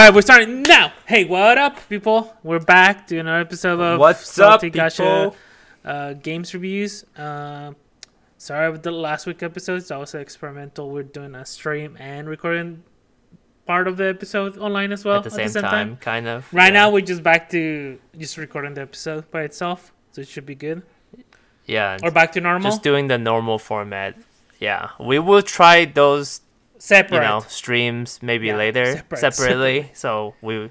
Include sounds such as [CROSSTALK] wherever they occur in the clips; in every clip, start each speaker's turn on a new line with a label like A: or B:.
A: right, we're starting now. Hey, what up, people? We're back doing another episode of
B: What's up,
A: Gacha,
B: people?
A: Uh, games reviews. Uh, sorry with the last week episodes. That was experimental. We're doing a stream and recording part of the episode online as well
B: at the same, time, kind of.
A: Right
B: yeah.
A: now, we're just back to just recording the episode by itself, so it should be good.
B: yeah,
A: Or back to normal,
B: just doing the normal format. Yeah, we will try those,
A: separate.
B: you know, streams maybe
A: Yeah,
B: later
A: separate,
B: separately. [LAUGHS] So we,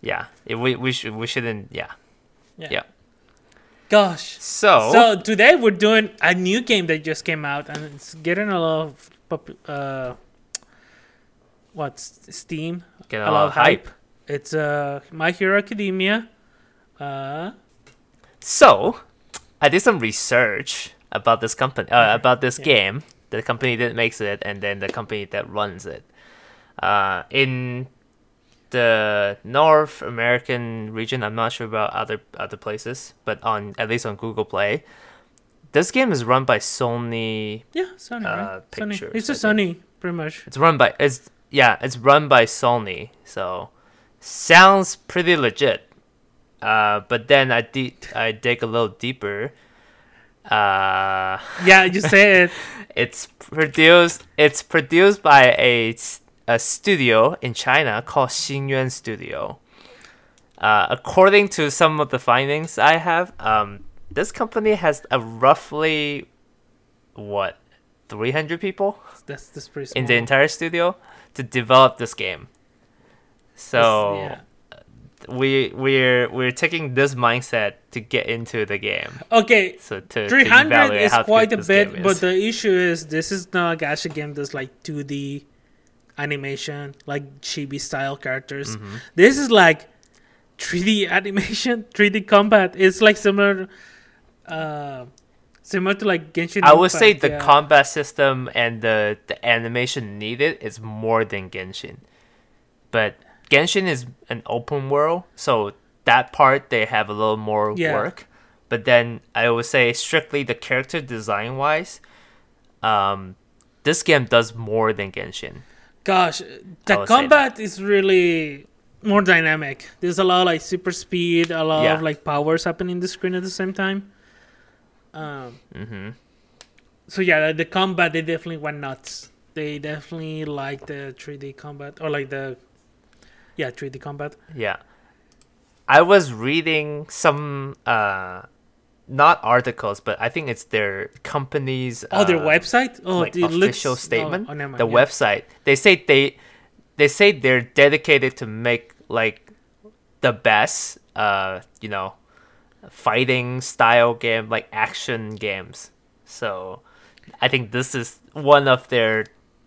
B: yeah, we we should we shouldn't. Yeah.
A: Yeah.
B: yeah.
A: Gosh.
B: So,
A: So today we're doing a new game that just came out and it's getting a lot of pop- uh, what's Steam
B: get
A: a lot of hype. It's uh My Hero Academia. Uh,
B: So, I did some research about this company, uh, about this
A: Yeah.
B: game, the company that makes it, and then the company that runs it. Uh, in the North American region, I'm not sure about other other places, but on at least on Google Play, this game is run by Sony.
A: yeah, Sony.
B: Uh,
A: right? Sony. It's a. Sony, pretty much.
B: It's run by it's yeah, it's run by Sony. So sounds pretty legit. Uh, but then I did I dig a little deeper. Uh,
A: Yeah, you say it. [LAUGHS]
B: it's produced it's produced by a a studio in China called Xingyuan Studio. Uh, according to some of the findings I have, um, this company has a roughly what 300 people
A: That's that's pretty small.
B: in the entire studio to develop this game. So
A: yeah.
B: We we're we're taking this mindset to get into the game.
A: Okay,
B: So to, to
A: 300
B: evaluate
A: is quite a bit, but the issue is this is not a gacha game that's like 2D animation, like chibi style characters.
B: Mm-hmm.
A: This is like 3D [LAUGHS] animation, 3D combat. It's like similar, uh, similar to like Genshin.
B: I would say the
A: yeah.
B: combat system and the, the animation needed is more than Genshin. But Genshin is an open world, so that part they have a little more
A: Yeah.
B: work. But then I would say strictly the character design wise, um, this game does more than Genshin.
A: Gosh, the combat is really more dynamic. There's a lot of like super speed, a lot
B: Yeah.
A: of like powers happening in the screen at the same time. Um,
B: hmm
A: so yeah, the combat they definitely went nuts. They definitely like the 3D combat or like the yeah 3D combat.
B: Yeah. I was reading some uh not articles, but I think it's their company's
A: Oh, their
B: uh,
A: website. Oh,
B: like
A: it looks-
B: official
A: oh,
B: statement.
A: oh, never mind,
B: the
A: yeah.
B: website. They say they they say they're dedicated to make like the best uh you know fighting style game like action games. So I think this is one of their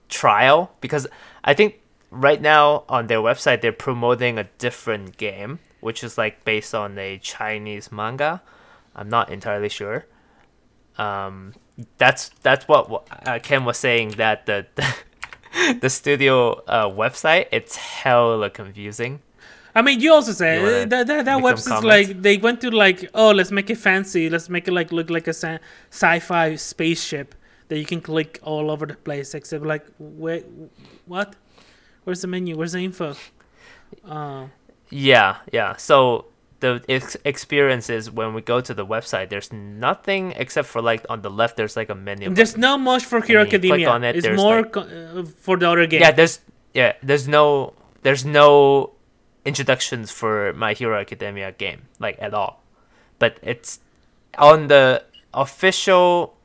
B: trial because I think right now on their website they're promoting a different game which is like based on a Chinese manga. I'm not entirely sure. Um, that's that's what uh, Ken was saying that the [LAUGHS] the, studio uh, website it's hella confusing.
A: I mean, you also
B: You
A: say
B: wanna
A: uh, that that, that website's like they went to like oh let's make it fancy, let's make it like look like a sci- sci-fi spaceship that you can click all over the place. Except like wait, what? Where's the menu? Where's the info? Uh,
B: Yeah, yeah. So the ex- experience is when we go to the website, there's nothing except for like on the left, there's like a menu.
A: there's
B: button.
A: not much for Hero Academia.
B: on it,
A: it's
B: there's,
A: more
B: like-
A: co- uh, for the other game.
B: yeah. There's yeah. There's no there's no introductions for My Hero Academia game like at all, but it's on the official.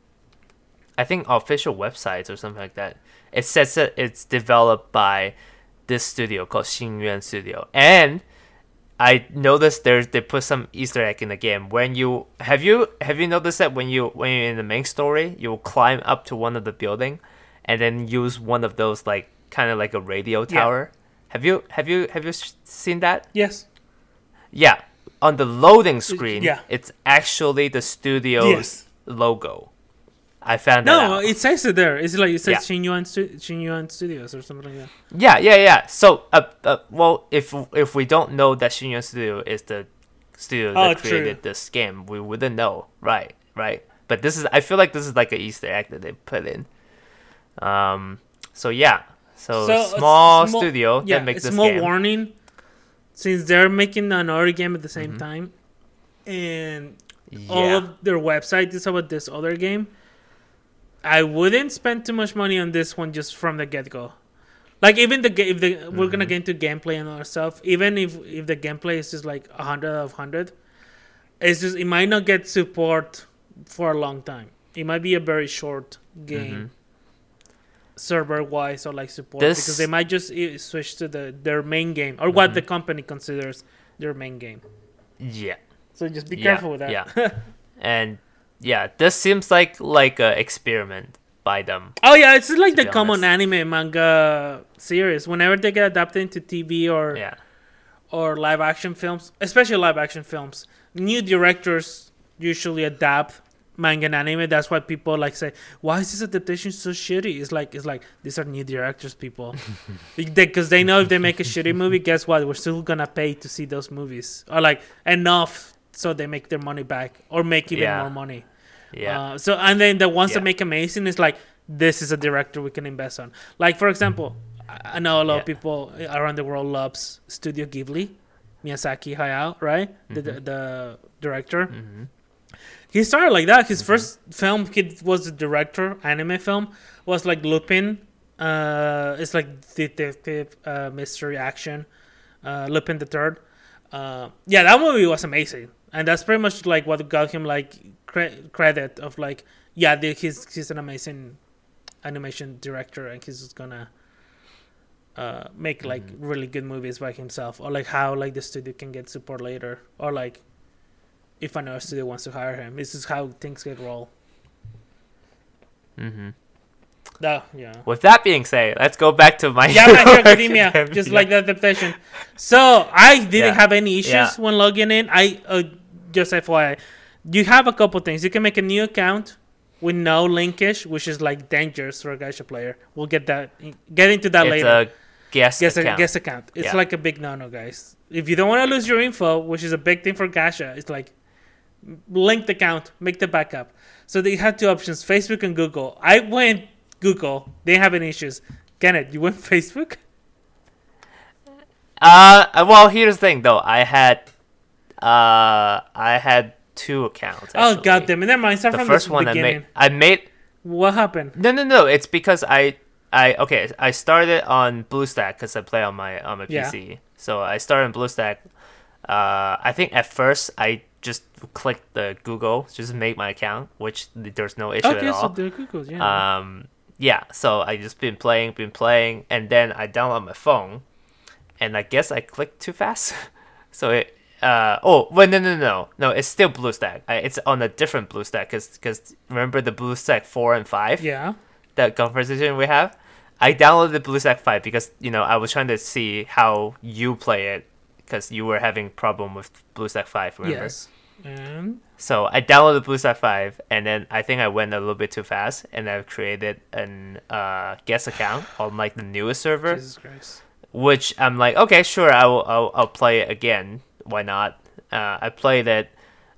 B: I think official websites or something like that. It says that it's developed by this studio called Xingyuan Studio, and I noticed there's they put some Easter egg in the game. When you have you have you noticed that when you when you're in the main story, you will climb up to one of the building, and then use one of those like kind of like a radio tower. Have you have you have you seen that?
A: Yes.
B: Yeah, on the loading uh, screen,
A: yeah.
B: it's actually the studio's
A: Yes.
B: logo. I found that
A: No, it says it there. It's like it says
B: Yeah.
A: Shinyuan, Stu- Shinyuan Studios or something like that.
B: Yeah, yeah, yeah. So, uh, uh, well, if if we don't know that Shinya Studio is the studio
A: Oh,
B: that
A: true.
B: created this game, we wouldn't know, right? Right. But this is, I feel like this is like an Easter egg that they put in. Um. So yeah. So,
A: So,
B: small, studio
A: Yeah,
B: that makes
A: a
B: this
A: small
B: game.
A: warning. since they're making another game at the same
B: Mhm.
A: time, and all of their website is about this other game. I wouldn't spend too much money on this one just from the get go. Like even the ga- if the we're gonna
B: Mhm.
A: get into gameplay and other stuff. Even if if the gameplay is just like a hundred of hundred, it's just it might not get support for a long time. It might be a very short game
B: Mhm.
A: server wise or like support
B: This-
A: because they might just eh, switch to the their main game or what
B: Mhm.
A: the company considers their main game.
B: Yeah.
A: So just be
B: Yeah,
A: careful with that.
B: yeah. [LAUGHS] And yeah, this seems like like a experiment by them.
A: Oh yeah, it's like the common anime manga series. Whenever they get adapted into TV or
B: Yeah.
A: or live action films, especially live action films, new directors usually adapt manga and anime. That's why people like say, "Why is this adaptation so shitty?" It's like it's like these are new directors, people, [LAUGHS] because they know if they make a shitty movie, guess what? We're still gonna pay to see those movies, or like enough so they make their money back or make even
B: Yeah.
A: more money.
B: Yeah.
A: Uh, so and then the ones that make amazing is like this is a director we can invest on. Like for example, I know a lot of people around the world loves Studio Ghibli, Miyazaki Hayao, right? The, the
B: Mhm.
A: the director.
B: hmm
A: He started like that. His
B: Mhm.
A: first film he was the director anime film was like Lupin. Uh, it's like detective uh, mystery action. Uh, Lupin the Third. Uh, yeah, that movie was amazing, and that's pretty much like what got him like cre- credit of like yeah, the, he's he's an amazing animation director, and he's gonna uh, make like
B: Mhm.
A: really good movies by himself, or like how like the studio can get support later, or like if another studio wants to hire him. This is how things get roll.
B: hmm
A: No, yeah.
B: With that being said, let's go back to my [LAUGHS]
A: Yeah, My Hero Academia. just like the adaptation. So I didn't
B: Yeah.
A: have any issues
B: Yeah.
A: when logging in. I uh, just FYI, you have a couple things. You can make a new account with no linkage, which is like dangerous for a gacha player. We'll get that get into that
B: It's
A: later.
B: a guest
A: guest
B: account.
A: account. guest account. It's
B: Yeah.
A: like a big no no, guys. If you don't want to lose your info, which is a big thing for gacha, it's like link the account, make the backup. So they had two options: Facebook and Google. I went Google. They have any issues. Kenneth, you went [LAUGHS] Facebook?
B: Uh, well, here's the thing though. I had, uh, I had two accounts.
A: Oh
B: actually.
A: god damn it! Never mind. Start
B: The
A: from
B: first
A: the
B: one I
A: beginning.
B: made, I made.
A: What happened?
B: No, no, no. It's because I, I okay. I started on BlueStack because I play on my on my
A: Yeah.
B: PC. So I started on BlueStack. Uh, I think at first I just clicked the Google, just make my account, which there's no issue
A: Okay,
B: at
A: so
B: all.
A: the Googles, yeah.
B: Um, yeah, so I just been playing, been playing, and then I download my phone, and I guess I clicked too fast. [LAUGHS] so it, uh, oh, wait, no, no, no, no, it's still BlueStack. I, it's on a different BlueStack, cause, cause remember the BlueStack four and five,
A: yeah.
B: that conversation we have. I downloaded BlueStack five because you know I was trying to see how you play it, cause you were having problem with BlueStack five. Remember?
A: Yes. And
B: So I downloaded BlueStack 5, and then I think I went a little bit too fast, and I've created an uh, guest account on like the newest server,
A: Jesus Christ.
B: which I'm like, okay, sure, I will, I'll, I'll play it again. Why not? Uh, I played it,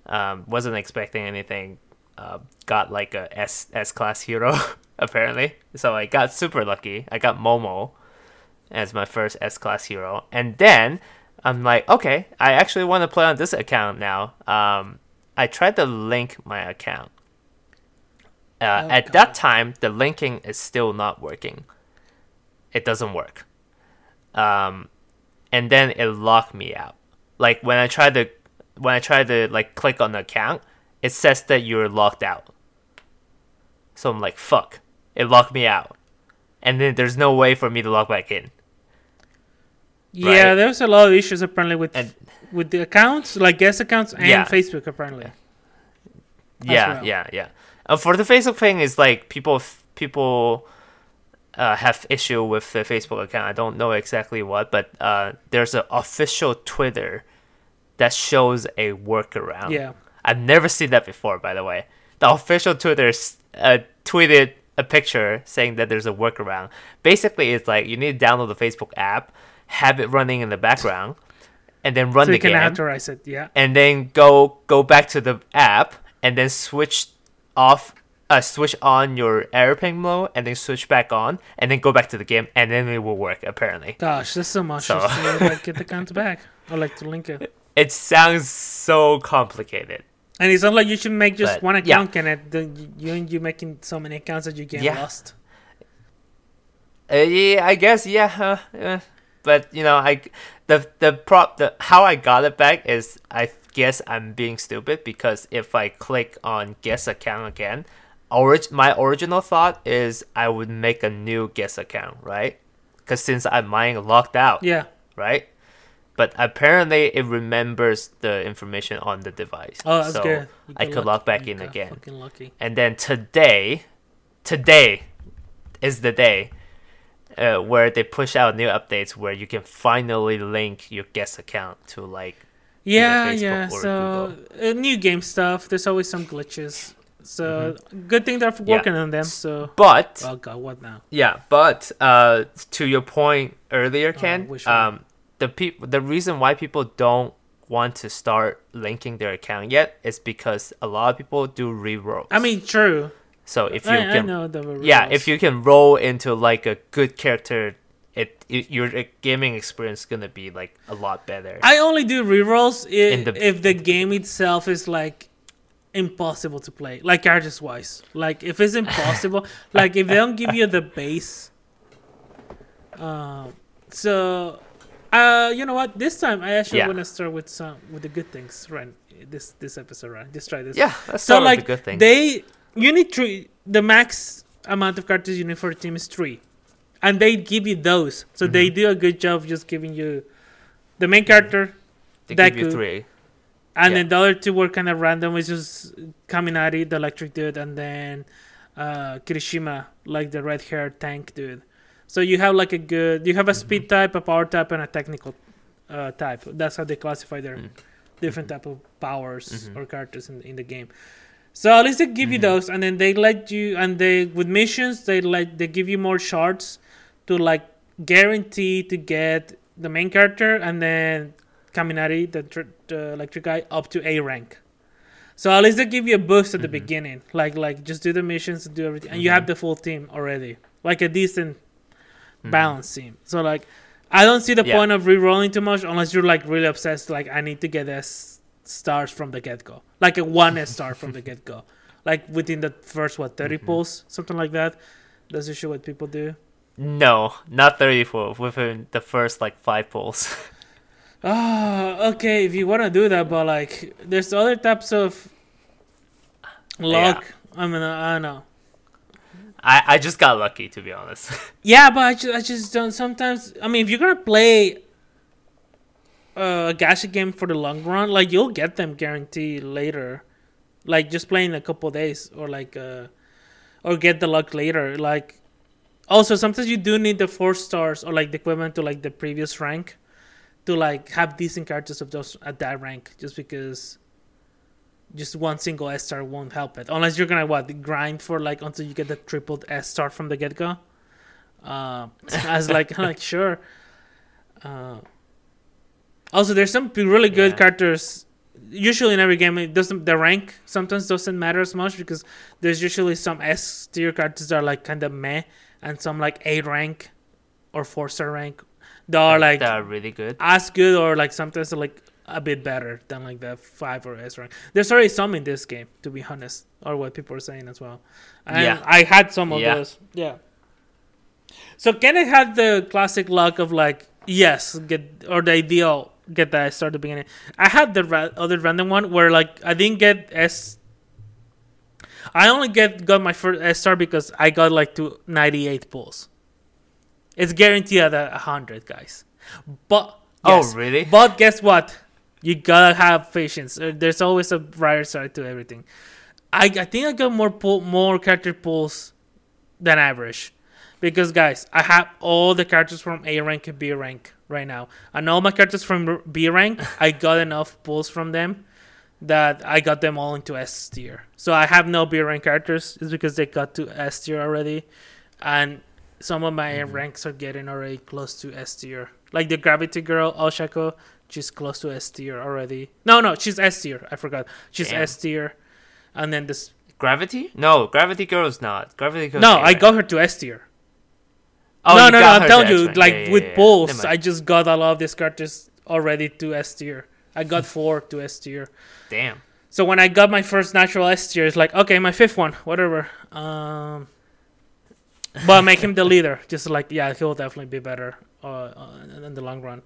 B: um, wasn't expecting anything. Uh, got like a S S class hero [LAUGHS] apparently, so I got super lucky. I got Momo as my first S class hero, and then I'm like, okay, I actually want to play on this account now. Um, I tried to link my account. Uh,
A: Oh,
B: at
A: God.
B: that time, the linking is still not working. It doesn't work. Um, and then it locked me out. Like when I try to, when I tried to like click on the account, it says that you're locked out. So I'm like, fuck, it locked me out. And then there's no way for me to log back in.
A: Yeah,
B: Right.
A: there's a lot of issues apparently with
B: And-
A: with the accounts, like guest accounts and
B: Yeah.
A: Facebook apparently.
B: yeah
A: well.
B: yeah yeah uh, for the facebook thing is like people people uh, have issue with the facebook account i don't know exactly what but uh, there's an official twitter that shows a workaround
A: Yeah.
B: i've never seen that before by the way the official twitter uh, tweeted a picture saying that there's a workaround basically it's like you need to download the facebook app have it running in the background and then run
A: So
B: the
A: you can authorize it. Yeah.
B: and then go go back to the app and then switch off uh, switch on your airplane mode and then switch back on and then go back to the game and then it will work apparently.
A: Gosh, this is so much
B: So-
A: like get the account [LAUGHS] back or like to link it.
B: It sounds so complicated.
A: And it's not like you should make just
B: But,
A: one
B: yeah.
A: account, can it? Then you and you making so many accounts that you get
B: Yeah.
A: lost.
B: Uh, yeah, I guess yeah, uh, yeah. But you know, I the the prop the how I got it back is I guess I'm being stupid because if I click on guest account again, orig- my original thought is I would make a new guest account, right? Because since I'm mine locked out,
A: Yeah.
B: right? But apparently it remembers the information on the device.
A: Oh, that's
B: so
A: good.
B: I could
A: lucky.
B: log back
A: You
B: in again.
A: Fucking lucky.
B: And then today, today is the day uh, where they push out new updates where you can finally link your guest account to like.
A: Yeah,
B: Facebook
A: yeah.
B: or
A: So uh, new game stuff. There's always some glitches. So
B: Mm-hmm.
A: good thing they're working on them. So
B: But
A: oh god, what now?
B: yeah, but uh, to your point earlier, Ken,
A: which
B: um, the peop- the reason why people don't want to start linking their account yet is because a lot of people do rerolls.
A: I mean, true.
B: so if you
A: I, I
B: can
A: know the
B: yeah if you can roll into like a good character it, it your uh, gaming experience is gonna be like a lot better
A: I only do rerolls i-
B: In the-
A: if the game itself is like impossible to play, like characters wise. Like if it's impossible, [LAUGHS] like if they don't give you the base. Um. So, uh, you know what? This time I actually
B: Yeah.
A: want to start with some with the good things. Right. This this episode, right? Just try this.
B: yeah
A: So like
B: the good thing
A: they you need three. The max amount of characters you need for a team is three, and they give you those. So they
B: Mm-hmm.
A: do a good job just giving you the main character,
B: they give you three
A: and
B: Yeah.
A: then the other two were kind of random. It's just Kaminari, the electric dude, and then uh, Kirishima, like the red haired tank dude. So you have like a good, you have a
B: Mm-hmm.
A: speed type, a power type, and a technical uh, type. That's how they classify their
B: Mm.
A: different type of powers
B: Mhm.
A: or characters in, in the game. So at least they give you
B: Mhm.
A: those, and then they let you, and they with missions they like they give you more shards to like guarantee to get the main character and then Kaminari, the, tr- the electric guy, up to A rank. So at least they give you a boost at the
B: Mhm.
A: beginning, like like just do the missions, and do everything, and you have the full team already, like a decent
B: Mhm.
A: balanced team. So like, I don't see the
B: Yeah.
A: point of re-rolling too much unless you're like really obsessed. Like I need to get S stars from the get go, like a one S star from the [LAUGHS] get go, like within the first what 30
B: Mhm.
A: pulls, something like that. That's usually what people do.
B: no not 34 within the first like five pulls [LAUGHS]
A: Ah, okay, if you want to do that, but like, there's other types of luck. I mean, I don't know.
B: I, I just got lucky to be honest [LAUGHS]
A: Yeah, but I just, I just don't. Sometimes, I mean, if you're gonna play uh, a gacha game for the long run, like you'll get them guaranteed later. Like just playing a couple days, or like, uh, or get the luck later. Like, also sometimes you do need the four stars or like the equivalent to like the previous rank to like have decent characters of those at that rank. Just because just one single S star won't help it unless you're gonna what grind for like until you get the tripled S star from the get go. Uh, I was like, [LAUGHS] like sure. Uh, also, there's some really good
B: Yeah.
A: characters. Usually in every game, it doesn't the rank sometimes doesn't matter as much because there's usually some S tier characters that are like kind of meh, and some like A rank or four star rank that are like
B: that are really good
A: as good or like sometimes like a bit better than like the five or S rank. There's already some in this game, to be honest, or what people are saying as well. And
B: Yeah.
A: I had some of
B: Yeah.
A: those. Yeah. So Kenneth had the classic luck of like yes, get or the ideal get that S star at the beginning. I had the ra- other random one where like I didn't get S. I only get got my first S star because I got like to 98 pulls. It's guaranteed at a 100, guys. But yes,
B: oh really
A: but guess what? You gotta have patience. Uh, There's always a brighter side to everything. I, I think I got more pull, more character pulls than average, because guys, I have all the characters from A rank and B rank right now, and all my characters from B rank, [LAUGHS] I got enough pulls from them that I got them all into S tier. So I have no B rank characters. It's because they got to S tier already, and some of my ranks are getting already close to S tier. Like the Gravity Girl, Ochaco, she's close to S tier already. No, no, she's S tier. I forgot. She's S tier. And then this
B: Gravity? No, Gravity Girl is not. Gravity Girl.
A: No, I got her to S tier.
B: Oh,
A: no, no, no. I'm telling you, like
B: Yeah,
A: with
B: yeah, yeah.
A: Pulse, I just got a lot of these characters already to S tier. I got [LAUGHS] four to S tier.
B: Damn.
A: So when I got my first natural S tier, it's like okay, my fifth one, whatever. Um, but make him the leader. Just like yeah, he'll definitely be better uh, uh, in the long run.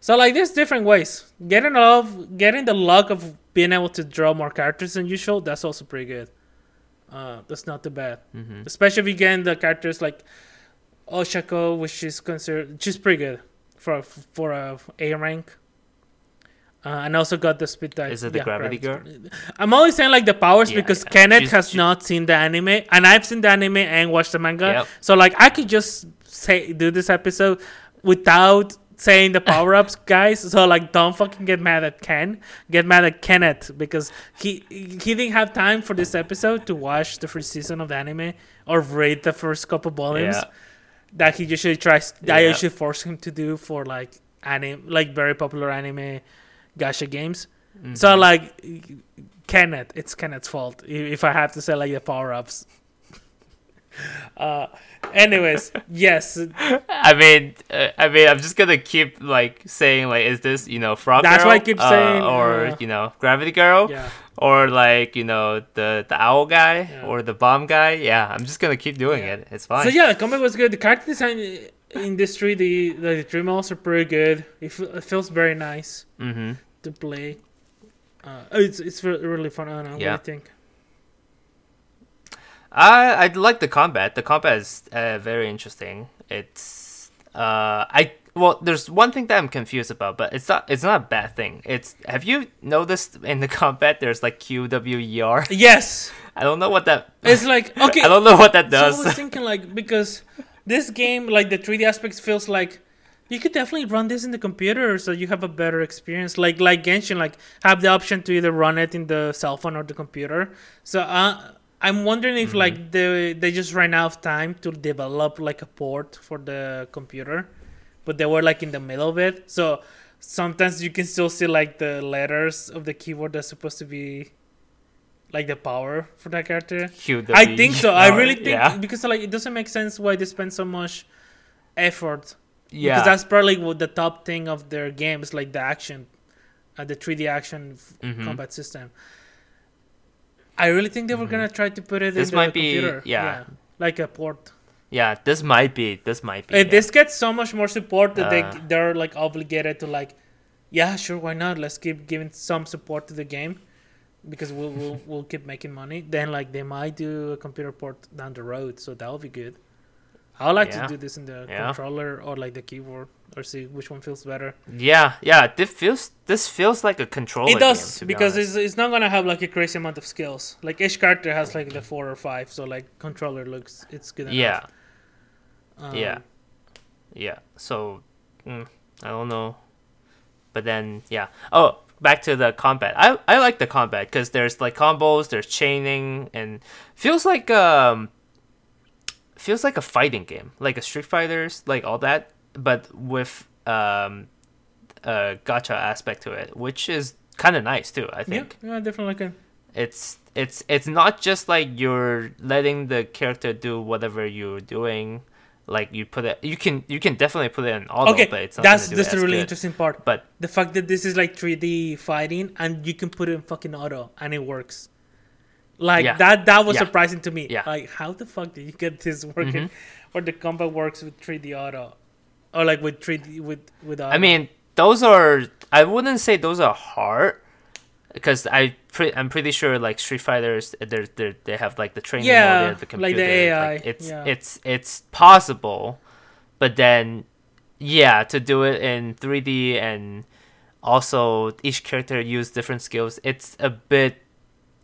A: So like there's different ways. Getting love, getting the luck of being able to draw more characters than usual. That's also pretty good. Uh, that's not too bad.
B: hmm
A: Especially if you get the characters like Ochaco, which is considered, is pretty good for for a A rank. Uh, and also got the speed type.
B: Is it the Gravity girl?
A: I'm always saying like the powers
B: Yeah,
A: because
B: yeah.
A: Kenneth
B: She's-
A: has not seen the anime, and I've seen the anime and watched the manga.
B: Yep.
A: So like I could just say do this episode without saying the power ups, [LAUGHS] guys. So like don't fucking get mad at Ken. Get mad at Kenneth because he he didn't have time for this episode to watch the first season of the anime or read the first couple volumes
B: Yeah.
A: that he usually tries. That I
B: Yeah.
A: usually force him to do for like anime, like very popular anime gacha games.
B: Mm-hmm.
A: So like Kenneth, it's Kenneth's fault if I have to say like the power ups. [LAUGHS] uh, anyways, [LAUGHS] yes,
B: I mean, uh, I mean, I'm just gonna keep like saying like, is this you know Frog
A: That's
B: Girl?
A: why I keep
B: uh,
A: saying,
B: or
A: uh,
B: you know Gravity Girl,
A: yeah.
B: or like you know the the Owl guy
A: Yeah.
B: or the Bomb guy. Yeah, I'm just gonna keep doing
A: Yeah.
B: it. It's fine.
A: So yeah, the combat was good. The character design in this 3D, the dream models are pretty good. It, it feels very nice
B: Mm-hmm.
A: to play. Uh, it's it's really fun. I don't know.
B: Yeah.
A: What do you think?
B: I I like the combat. The combat is uh, very interesting. It's uh I well, there's one thing that I'm confused about, but it's not it's not a bad thing. It's have you noticed in the [LAUGHS] combat there's like Q W E R?
A: Yes,
B: I don't know what that.
A: it's like [LAUGHS] okay.
B: I don't know what that
A: So I was thinking like because this game, like the 3D aspects, feels like you could definitely run this in the computer, so you have a better experience. Like like Genshin, like have the option to either run it in the cell phone or the computer. So uh, I'm wondering if like they they just ran out of time to develop like a port for the computer, but they were like in the middle of it. So sometimes you can still see like the letters of the keyboard that's supposed to be like the power for that character. I think so. I really think
B: Yeah.
A: because like it doesn't make sense why they spend so much effort.
B: Yeah.
A: Because that's probably what the top thing of their games, like the action, uh, the 3D action
B: Mhm.
A: combat system. I really think they were gonna try to put it
B: This
A: in the
B: might be-
A: computer.
B: yeah.
A: like a port.
B: yeah. This might be. This might be.
A: Uh,
B: yeah.
A: This gets so much more support that
B: Uh.
A: they they're like obligated to like, yeah, sure, why not? Let's keep giving some support to the game because we'll we'll, [LAUGHS] we'll keep making money. Then like they might do a computer port down the road, so that'll be good. I would like
B: Yeah.
A: to do this in the
B: Yeah.
A: controller or like the keyboard or see which one feels better.
B: Yeah, yeah. This feels. This feels like a controller.
A: it does
B: game,
A: because
B: honest.
A: it's, it's not gonna have like a crazy amount of skills. Like each character has like the four or five, so like controller looks it's good enough.
B: Yeah.
A: Um,
B: Yeah. Yeah. So, mm, I don't know. But then, yeah. Oh, back to the combat. I I like the combat because there's like combos, there's chaining, and feels like um feels like a fighting game, like a Street Fighters, like all that, but with um a gacha aspect to it, which is kind of nice too. I think
A: yeah, definitely like a
B: it's it's it's not just like you're letting the character do whatever you're doing like you put it you can you can definitely put it in auto
A: okay.
B: but it's not
A: That's that's the really
B: good.
A: interesting part.
B: but
A: The fact that this is like 3D fighting and you can put it in fucking auto and it works. Like
B: Yeah.
A: that that was
B: Yeah.
A: surprising to me.
B: Yeah.
A: Like how the fuck did you get this working
B: Mhm. [LAUGHS]
A: where the combat works with 3D auto? Or like with 3D with with auto.
B: i mean those are i wouldn't say those are hard because i pre- i'm pretty sure like street fighters they're, they're, they have like the training
A: Yeah,
B: mode, the
A: like
B: computer
A: the AI,
B: it's
A: yeah.
B: it's it's possible but then yeah to do it in 3d and also each character use different skills it's a bit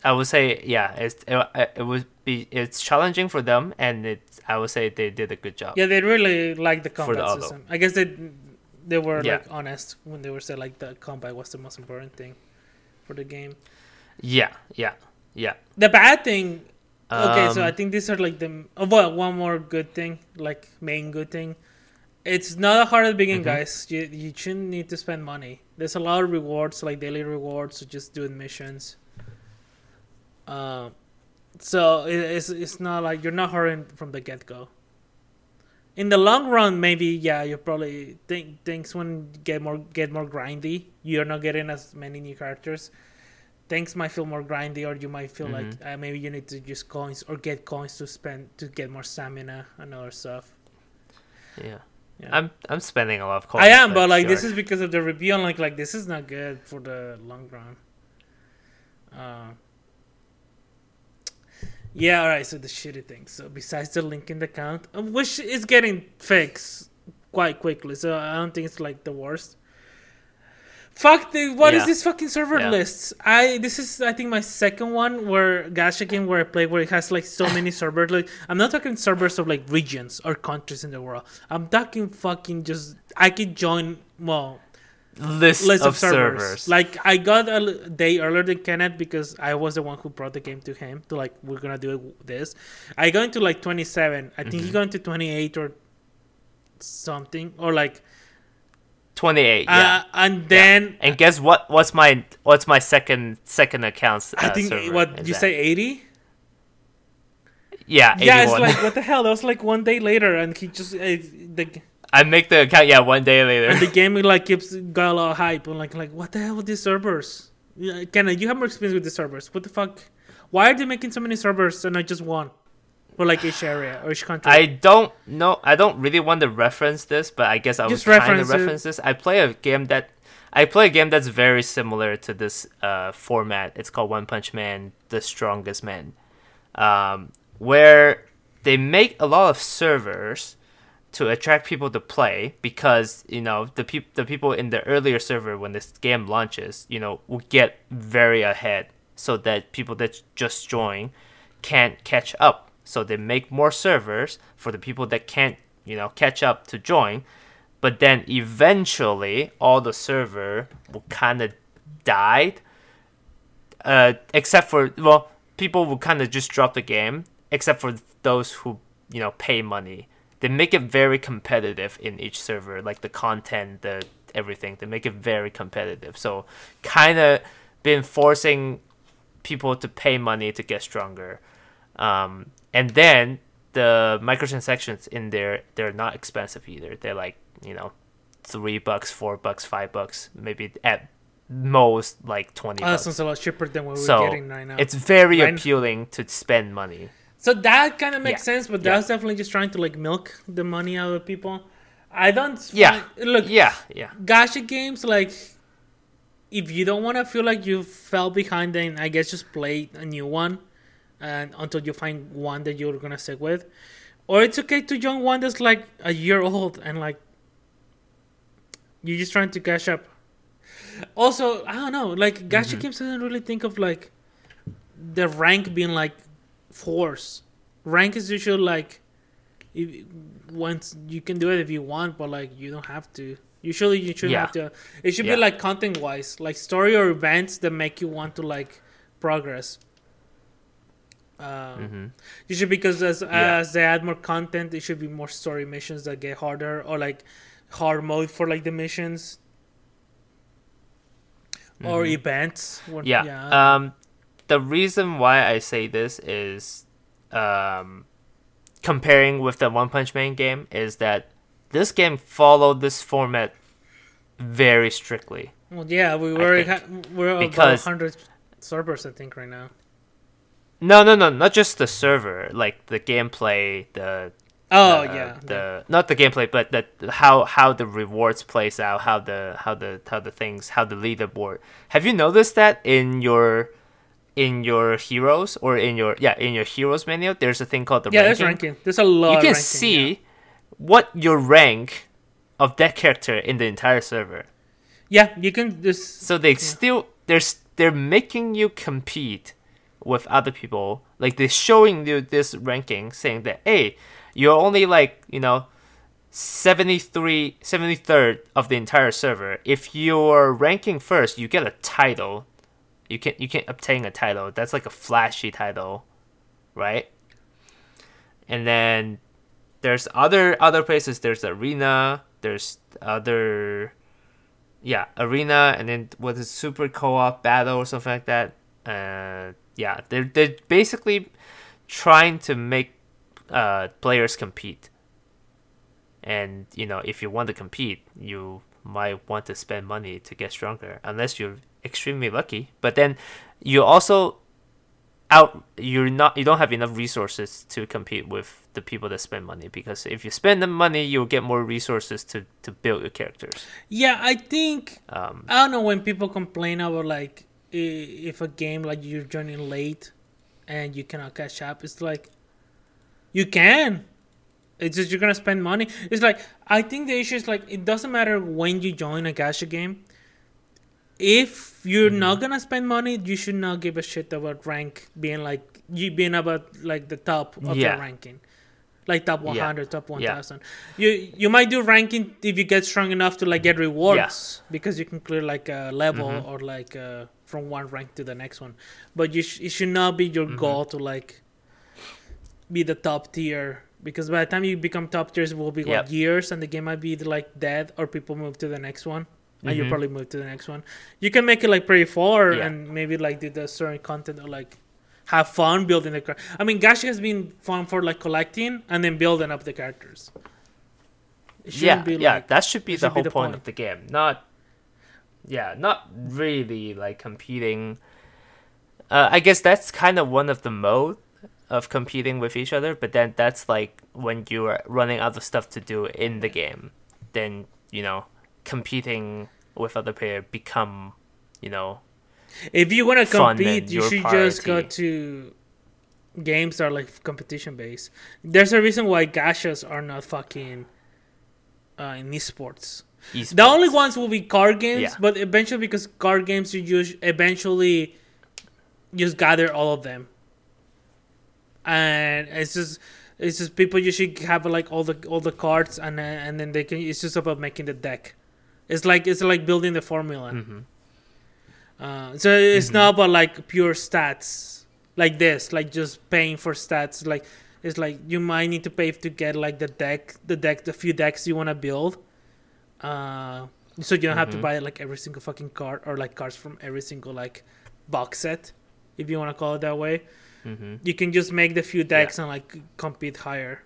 B: i would say yeah it's it, it would be it's challenging for them and it's i would say they did a good job
A: Yeah, they really like the combat
B: the
A: system. I guess they they were
B: Yeah.
A: like honest when they were said like the combat was the most important thing for the game.
B: Yeah yeah yeah
A: The bad thing. Okay, so
B: Um,
A: I think these are like the oh, well, one more good thing, like main good thing. It's not hard at the beginning,
B: Mhm.
A: guys. You you shouldn't need to spend money. There's a lot of rewards, like daily rewards, so just doing missions. Uh, So it, it's it's not like you're not hurrying from the get go. In the long run, maybe yeah, you probably think things when get more get more grindy. You're not getting as many new characters. Things might feel more grindy, or you might feel like uh, maybe you need to use coins or get coins to spend to get more stamina and other stuff.
B: Yeah.
A: Yeah.
B: I'm I'm spending a lot of coins.
A: I am, but like this is because of the review. And like like this is not good for the long run. Uh, yeah, all right. So the shitty thing. So besides the link in the account, uh, which is getting fixed quite quickly, so I don't think it's like the worst. Fuck the what is
B: Yeah.
A: this fucking server
B: Yeah.
A: lists? I this is I think my second one where gacha game where I play where it has like so many [COUGHS] servers. Like I'm not talking servers of like regions or countries in the world. I'm talking fucking just I could join well
B: list,
A: list
B: of,
A: of servers.
B: servers.
A: Like I got a day earlier than Kenneth because I was the one who brought the game to him to like we're gonna do this. I got into like 27. I think
B: Mm-hmm.
A: he got into 28 or something or like
B: 28. Yeah.
A: uh, and then
B: and guess what? What's my what's my second second account? Uh,
A: I think what you
B: that?
A: say 80.
B: Yeah, 81.
A: Yeah, it's like what the hell? That was like one day later, and he just uh, the
B: I make the account. Yeah, one day later.
A: and the [LAUGHS] game like keeps got a lot of hype. And like like what the hell with these servers? Yeah, Kenneth, you have more experience with the servers. What the fuck? Why are they making so many servers and not just one? For like each area or each country.
B: I don't know. I don't really want to reference this, but I guess I was trying to
A: reference it.
B: this. I play a game that I play a game that's very similar to this uh, format. It's called One Punch Man: The Strongest Man, um, where they make a lot of servers to attract people to play because you know the peop- the people in the earlier server when this game launches, you know, will get very ahead so that people that just join can't catch up. So they make more servers for the people that can't, you know, catch up to join. But then eventually all the server will kind of died. Uh, except for well, people will kind of just drop the game, except for those who you know pay money. They make it very competitive in each server, like the content, the everything. They make it very competitive. So kind of been forcing people to pay money to get stronger. Um, and then the microtransactions in there, they're not expensive either. They're like, you know, three bucks, four bucks, five bucks, maybe at most like 20
A: oh, that sounds a lot cheaper than what we're getting right now.
B: it's very
A: Right.
B: appealing to spend money.
A: so that kind of makes
B: Yeah.
A: sense, but
B: Yeah.
A: that's definitely just trying to like milk the money out of people. I don't.
B: Yeah.
A: find- look.
B: Yeah, yeah.
A: gacha games like if you don't want to feel like you fell behind then i guess just play a new one and until you find one that you're gonna stick with or it's okay to join one that's like a year old and like you're just trying to cash up also i don't know like gacha
B: Mm-hmm.
A: games doesn't really think of like the rank being like force rank is usually like if, once you can do it if you want but like you don't have to usually you shouldn't
B: Yeah.
A: have to it should
B: Yeah.
A: be like content wise like story or events that make you want to like progress um,
B: hmm
A: usually because as
B: Yeah.
A: as they add more content it should be more story missions that get harder or like hard mode for like the missions or events where-
B: Mm-hmm. Yeah. Um, the reason why I say this is, um, comparing with the One Punch Man game is that this game followed this format very strictly.
A: well yeah we were ha- we're about
B: Because-
A: 100 servers i think right now
B: No, no, no, not just the server, like the gameplay, the
A: oh
B: the-
A: yeah
B: the not the gameplay, but the how how the rewards plays out, how the how the how the things, how the leaderboard. Have you noticed that in your in your heroes or in your yeah in your heroes menu? There's a thing called the
A: yeah
B: ranking.
A: there's ranking there's a lot
B: You can
A: ranking,
B: see
A: yeah.
B: what your rank of that character in the entire server.
A: yeah you can just
B: So they still they're they're making you compete with other people. Like they're showing you this ranking, saying that hey, you're only like you know 73 73rd of the entire server. If you're ranking first, you get a title. You can you can obtain a title. That's like a flashy title, right? And then there's other other places. There's arena. There's other yeah arena and then what is super co-op battle or something like that uh yeah, they're they're basically trying to make uh, players compete. And you know, if you want to compete, you might want to spend money to get stronger, unless you're extremely lucky. But then you also out you're not you don't have enough resources to compete with the people that spend money because if you spend the money you'll get more resources to to build your characters
A: Yeah, I think
B: um
A: I don't know when people complain about like if a game like you're joining late and you cannot catch up. It's like you can. It's just you're gonna spend money. It's like I think the issue is like it doesn't matter when you join a gacha game. If you're
B: Mm-hmm.
A: not gonna spend money, you should not give a shit about rank being like you being about like the top of
B: Yeah.
A: your ranking. Like top 100, top
B: Yeah.
A: 1000. You you might do ranking if you get strong enough to like get rewards because you can clear like a level
B: Mhm.
A: or like uh, from one rank to the next one. But you sh- it should not be your
B: Mm-hmm.
A: goal to like be the top tier because by the time you become top tiers it will be
B: Yep.
A: like years and the game might be like dead or people move to the next one and you probably move to the next one you can make it like pretty far
B: Yeah.
A: and maybe like do the certain content or like have fun building the car i mean gacha has been fun for like collecting and then building up the characters
B: yeah
A: shouldn't
B: yeah
A: like-
B: that should be the
A: should be
B: whole
A: the
B: point
A: point.
B: of the game not yeah not really like competing. Uh, i guess that's kind of one of the mode of competing with each other but then that's like when you are running out of stuff to do in the game then you know competing with other player become you know
A: if you want to compete you should just go to games that are like competition based. There's a reason why gachas are not fucking uh, in esports The only ones will be card games,
B: Yeah.
A: but eventually because card games you just eventually just gather all of them, and it's just it's just people usually have like all the all the cards and and then they can it's just about making the deck. It's like it's like building the formula.
B: Mhm.
A: Uh, so it's
B: Mhm.
A: not about like pure stats like this, like just paying for stats. Like it's like you might need to pay to get like the deck, the deck, the few decks you want to build. Uh, so you don't have to
B: Mhm.
A: buy like every single fucking card or like cards from every single like box set, if you want to call it that way.
B: Mhm.
A: You can just make the few decks and like compete higher.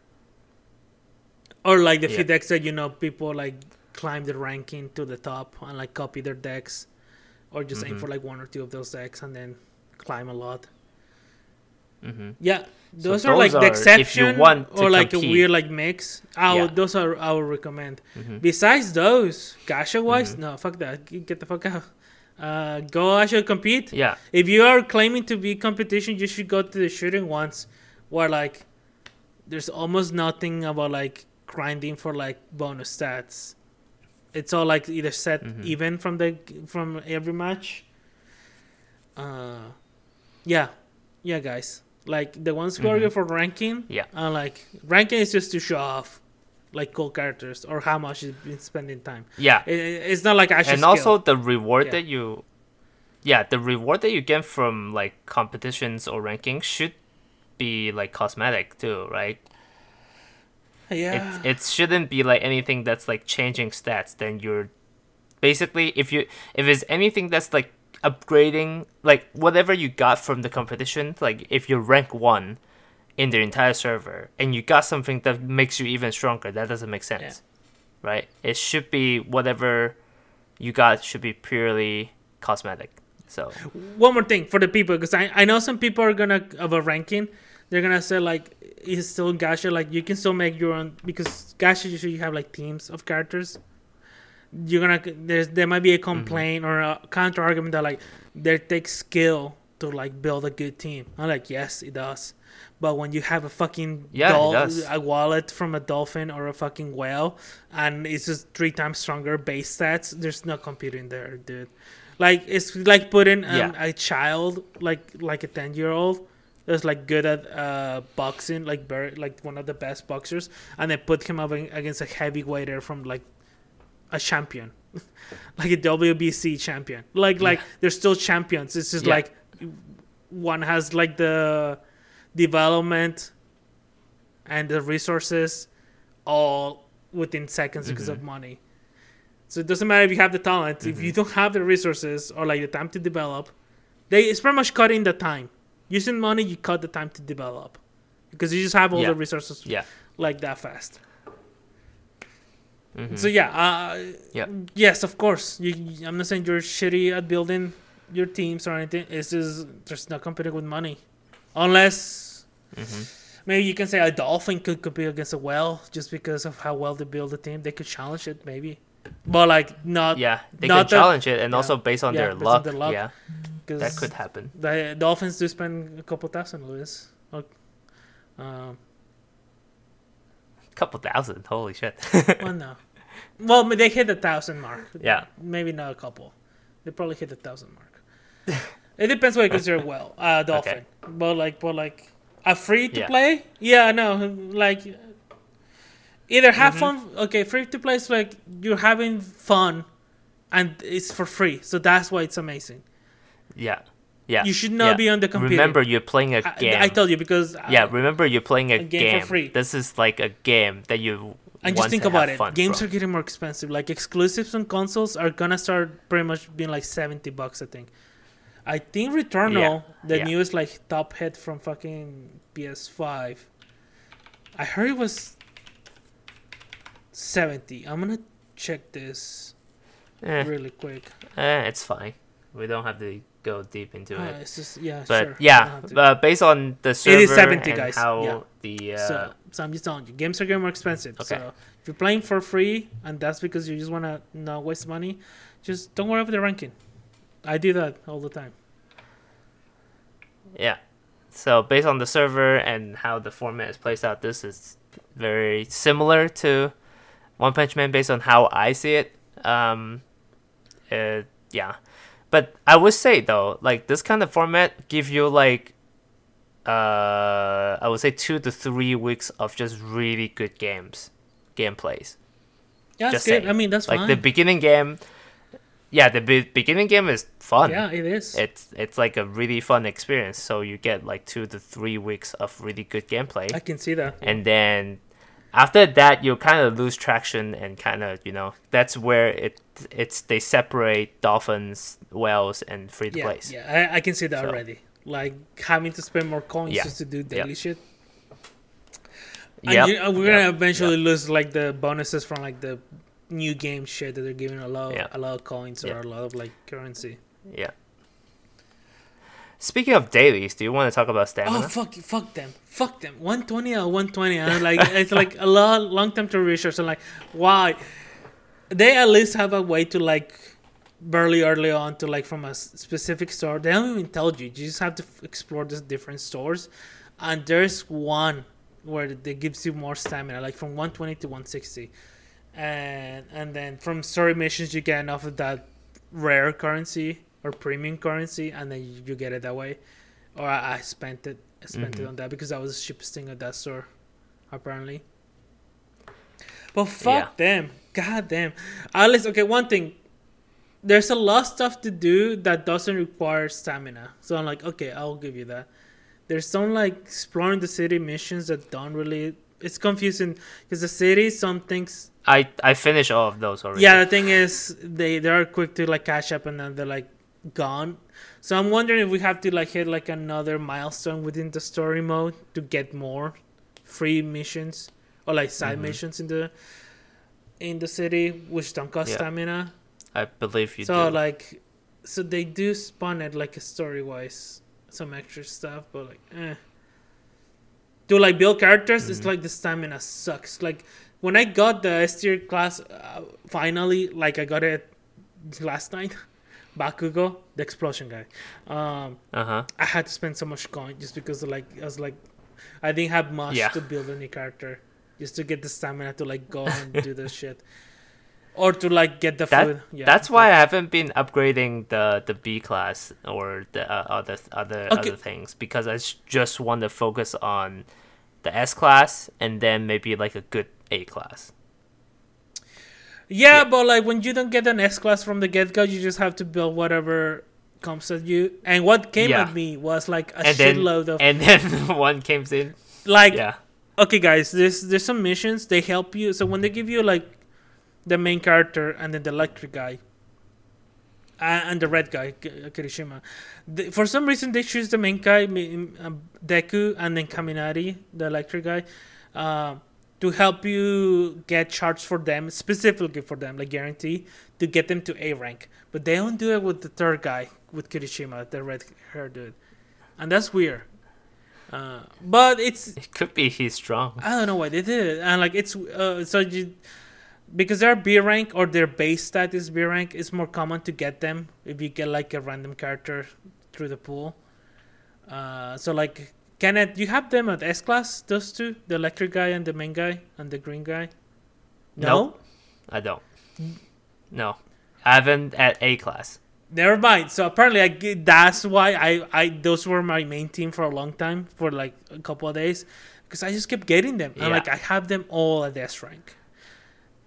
A: Or like the few decks that you know people like climb the ranking to the top and like copy their decks, or just aim
B: Mhm.
A: for like one or two of those decks and then climb a lot.
B: Mhm.
A: Yeah,
B: So
A: those are like the
B: are if you
A: exception or like
B: compete.
A: a weird like mix. I
B: Yeah.
A: would, those are I would recommend.
B: Mhm.
A: Besides those, gacha wise,
B: Mhm.
A: no, fuck that. Get the fuck out. Uh, go actually compete.
B: yeah
A: If you are claiming to be competition, you should go to the shooting ones, where like there's almost nothing about like grinding for like bonus stats. It's all like either set
B: Mhm.
A: even from the from every match. Uh, yeah, yeah, guys. Like the ones who are
B: Mhm.
A: good for ranking,
B: Yeah.
A: and like ranking is just to show off like cool characters or how much you've been spending time.
B: yeah
A: It, it's not like actual
B: and
A: skill.
B: also the reward
A: Yeah.
B: that you yeah the reward that you get from like competitions or rankings should be like cosmetic too right
A: yeah.
B: it, it shouldn't be like anything that's like changing stats then you're basically if you if it's anything that's like upgrading like whatever you got from the competition like if you're rank one in the entire server and you got something that makes you even stronger that doesn't make sense right? It should be whatever you got should be purely cosmetic so.
A: One more thing for the people because I, I know some people are gonna of a ranking they're gonna say like it's still gacha like you can still make your own because gacha usually you have like teams of characters you're gonna there's there might be a complaint or a counter argument that like there takes skill to like build a good team i'm like yes it does but when you have a fucking
B: Yeah, it
A: dol-
B: does.
A: a wallet from a dolphin or a fucking whale and it's just three times stronger base stats there's no computing there dude like it's like putting um,
B: Yeah.
A: a child like like a 10 year old that's like good at uh boxing like very like one of the best boxers and they put him up against a heavyweighter from like a champion [LAUGHS] like a WBC champion like like they're still champions it's just
B: Yeah.
A: like one has like the development and the resources all within seconds because
B: Mm-hmm.
A: of money so it doesn't matter if you have the talent if you don't have the resources or like the time to develop they it's pretty much cutting the time Using money, you cut the time to develop because you just have all
B: Yeah.
A: the resources
B: Yeah.
A: like that fast.
B: Mhm.
A: So yeah, uh,
B: Yeah.
A: yes, of course. You, I'm not saying you're shitty at building your teams or anything. It's just there's no competing with money, unless
B: Mhm.
A: maybe you can say a dolphin could compete against a whale just because of how well they build the team. They could challenge it maybe, but like not
B: Yeah, they
A: not
B: can
A: that-
B: challenge it, and
A: yeah.
B: also based on
A: Yeah,
B: their
A: based on
B: luck.
A: their luck.
B: Yeah, that could happen.
A: the Dolphins do spend a couple thousand, Luis. Like, Um,
B: couple thousand. Holy shit.
A: well, no. Well, they hit the thousand mark.
B: Yeah.
A: Maybe not a couple. They probably hit the thousand mark. it depends what you consider well. Uh, [LAUGHS] dolphin, but like, but like, a free to play. Yeah, no, like, either have
B: Mhm.
A: fun. Okay, free to play is like you're having fun, and it's for free. So that's why it's amazing.
B: yeah, yeah.
A: You should not
B: yeah.
A: be on the computer.
B: Remember, you're playing a game.
A: I told you because
B: yeah,
A: I-
B: remember you're playing a,
A: a game for free.
B: This is like a game that you
A: And
B: want
A: just think
B: to
A: about it. Games
B: from.
A: are getting more expensive. Like exclusives on consoles are gonna start pretty much being like seventy bucks. I think. I think Returnal, the
B: yeah.
A: newest like top hit from fucking PS5. I heard it was seventy. I'm gonna check this
B: Eh,
A: really quick.
B: eh, it's fine. We don't have to go deep into
A: Uh,
B: it.
A: it's just yeah,
B: But
A: sure.
B: Yeah,
A: to-
B: uh, based on the server
A: is 70,
B: and
A: guys.
B: how
A: Yeah.
B: the uh,
A: so, so I'm just telling you, games are getting more expensive.
B: Okay.
A: So if you're playing for free and that's because you just wanna not waste money, just don't worry about the ranking. I do that all the time.
B: Yeah. So based on the server and how the format is placed out, this is very similar to One Punch Man based on how I see it. Um, uh, yeah, but I would say though, like this kind of format give you like, uh, I would say two to three weeks of just really good games, gameplays.
A: Yeah, that's
B: Just
A: good.
B: saying.
A: I mean, that's
B: like
A: fine.
B: the beginning game, yeah, the be- beginning game is fun
A: yeah, it is.
B: it's it's like a really fun experience. So you get like two to three weeks of really good gameplay,
A: I can see that.
B: and then after that you kind of lose traction and kind of you know that's where it it's they separate dolphins, whales, and free to
A: Yeah,
B: plays.
A: yeah, I, I can see that
B: So-
A: already. Like having to spend more coins
B: Yeah.
A: just to do daily shit. And
B: Yep,
A: you, uh, we're
B: yep,
A: gonna eventually lose like the bonuses from like the new game shit that they're giving a lot,
B: Yeah.
A: a lot of coins
B: Yeah.
A: or a lot of like currency.
B: yeah. Speaking of dailies, do you want to talk about stamina?
A: Oh fuck, fuck them, fuck them. One twenty or one twenty. Like, it's like a lot, long time to research. I'm like, why? They at least have a way to like, barely early on to like from a specific store. They don't even tell you. You just have to explore these different stores, and there's one where they gives you more stamina, like from one twenty to one sixty, and and then from story missions you get enough of that rare currency or premium currency, and then you, get it that way. Or I, I spent it, I spent it
B: Mhm.
A: on that because that was the cheapest thing at that store, apparently. But fuck them, god damn. At least okay, one thing. There's a lot of stuff to do that doesn't require stamina. So I'm like, okay, I'll give you that. There's some like exploring the city missions that don't really. It's confusing because the city, some things
B: I I finished all of those already.
A: yeah, the thing is, they they are quick to like catch up, and then they're like gone. So I'm wondering if we have to like hit like another milestone within the story mode to get more free missions or like side
B: Mhm.
A: missions in the in the city, which don't cost
B: Yeah.
A: stamina.
B: I believe you
A: so
B: do.
A: like, so they do spawn it like a story wise, some extra stuff, but like, eh. To like build characters, it's
B: Mhm.
A: like the stamina sucks. Like when I got the S tier class, uh, finally, like I got it last [LAUGHS] night. Bakugo, the explosion guy. Um,
B: uh huh.
A: I had to spend so much coin just because like I was like, I didn't have much
B: Yeah.
A: to build any character, just to get the stamina to like go and [LAUGHS] do this shit, or to like get the
B: That-
A: food. Yeah,
B: That's why I haven't been upgrading the the B class or the uh, other other
A: Okay.
B: other things because I just want to focus on the S class and then maybe like a good A class.
A: Yeah,
B: Yeah.
A: but like when you don't get an S class from the get go, you just have to build whatever comes at you. And what came
B: Yeah.
A: at me was like a
B: And then-
A: shitload of
B: And then [LAUGHS] one came in.
A: like
B: Yeah.
A: okay guys, there's there's some missions they help you. So when they give you like the main character and then the electric guy, uh, and the red guy Kirishima. The, for some reason, they choose the main guy, um, Deku, and then Kaminari, the electric guy, uh, to help you get shards for them, specifically for them, like guarantee to get them to A rank. But they don't do it with the third guy, with Kirishima, the red hair dude, and that's weird. Uh, but it's
B: It could be he's strong.
A: I don't know why they did it. And like it's uh, so you because they're B rank or their base stat is B rank, it's more common to get them if you get like a random character through the pool. Uh, so like Kenneth, you have them at S class, those two, the electric guy and the main guy and the green guy. No,
B: Nope. I don't. No, I haven't at A class.
A: never mind. So apparently, I that's why I I those were my main team for a long time for like a couple of days because I just kept getting them
B: Yeah.
A: and like I have them all at S rank.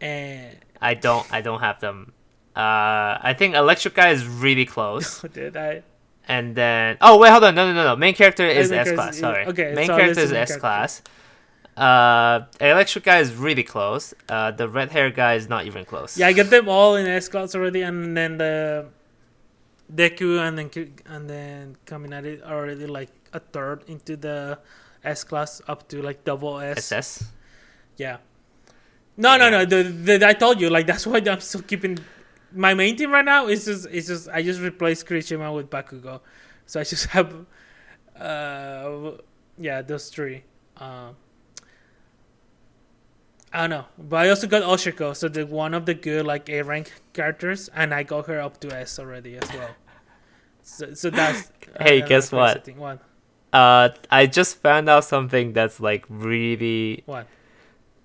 A: And
B: I don't. I don't have them. Uh, I think electric guy is really [LAUGHS] close,
A: did I?
B: And then oh wait, hold on, no, no, no, no. Main character is S class. Sorry.
A: okay,
B: Main
A: so
B: character is S class. Uh, electric guy is really close. Uh, the red hair guy is not even close.
A: Yeah, I get them all in S class already, and then the Deku and then and then Kaminari are already like a third into the S class up to like double S.
B: SS.
A: Yeah. No, no,
B: Yeah.
A: no. The, the I told you like that's why I'm still keeping my main team right now. Is just it's just I just replaced Kirishima with Bakugo, so I just [LAUGHS] have uh yeah those three. Um, I don't know, but I also got Ochaco, so the one of the good like A rank characters, and I got her up to S already as well. So, so that's [LAUGHS]
B: Hey,
A: uh,
B: guess what?
A: What?
B: Uh, I just found out something that's like really.
A: What?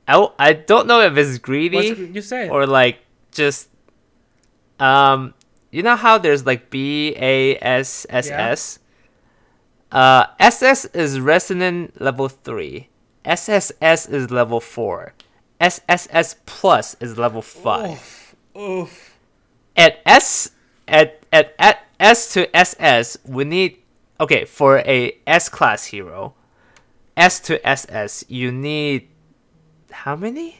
B: I, w- I don't know if it's
A: What's,
B: greedy
A: you say?
B: or like just um you know how there's like B A S S S? Uh SS is resonant level 3 SSS is level 4 SSS plus is level 5
A: Oof, oof.
B: at S at, at at S to SS we need okay for a S class hero S to SS you need how many